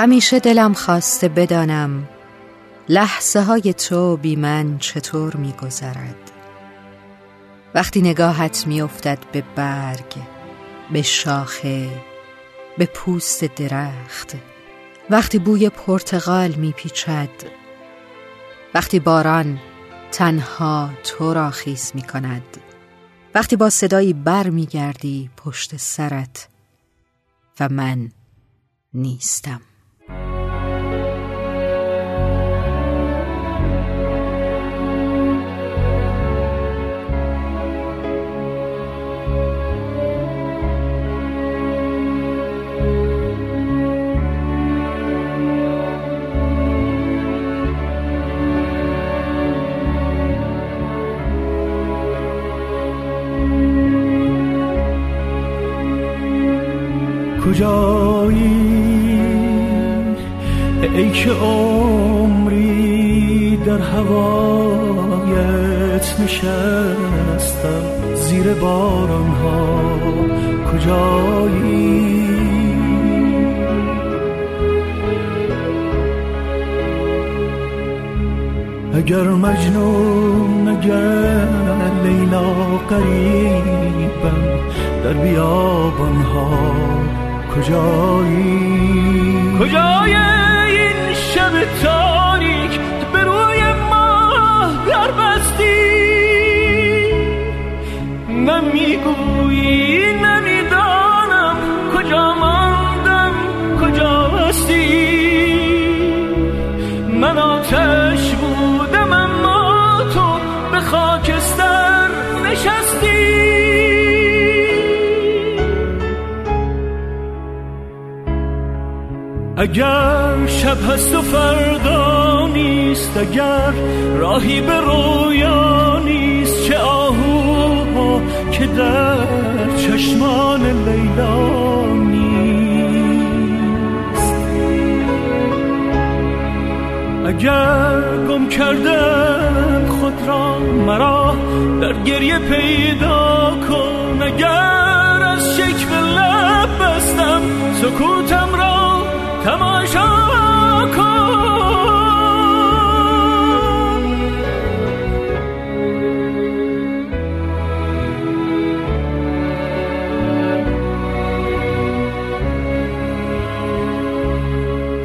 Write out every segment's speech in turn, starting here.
همیشه دلم خواسته بدانم لحظه های تو بی من چطور می گذرد وقتی نگاهت می افتد به برگ به شاخه به پوست درخت وقتی بوی پرتغال می پیچد وقتی باران تنها تو را خیز می کند وقتی با صدایی بر می گردی پشت سرت و من نیستم. کجایی؟ ای که عمری در هوایت نشستم زیر باران ها کجایی؟ اگر مجنون اگر لیلا قریبم در بیابان ها کجایی؟ کجای این شب تاریک به روی ما در بستی؟ نمی‌گویی نمی‌دانم کجا ماندم کجا هستی؟ من آتش اگر شب هست و فردا نیست اگر راهی به رویا نیست چه آهو که در چشمان لیلا نیست. اگر گم کردن خود را مرا در گریه پیدا کن اگر از شکل لب بستم سکوتم تماشا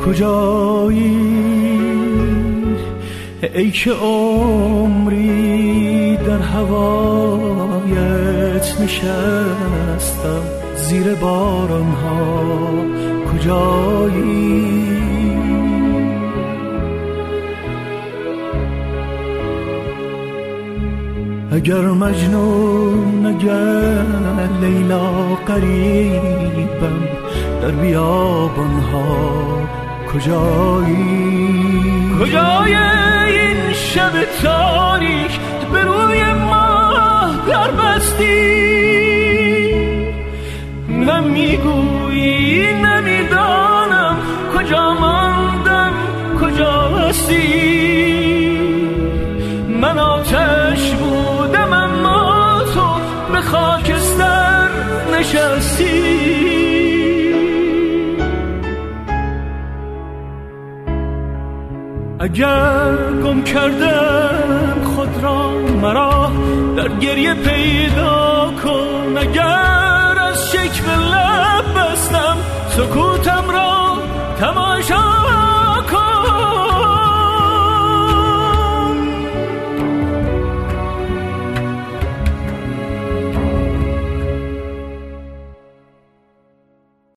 کجایی؟ ای که عمری در هوایت نشستم زیر باران ها کجایی؟ اگر مجنون اگر لیلا قریبم در بیابان ها کجایی؟ کجای این شب تاریک به روی ما در بستی؟ نمی‌دانم کجا ماندم؟ کجا هستی من آتش بودم اما تو به خاکستر نشستی. اگر گم کردم خود را مرا در گریه پیدا کن. اگر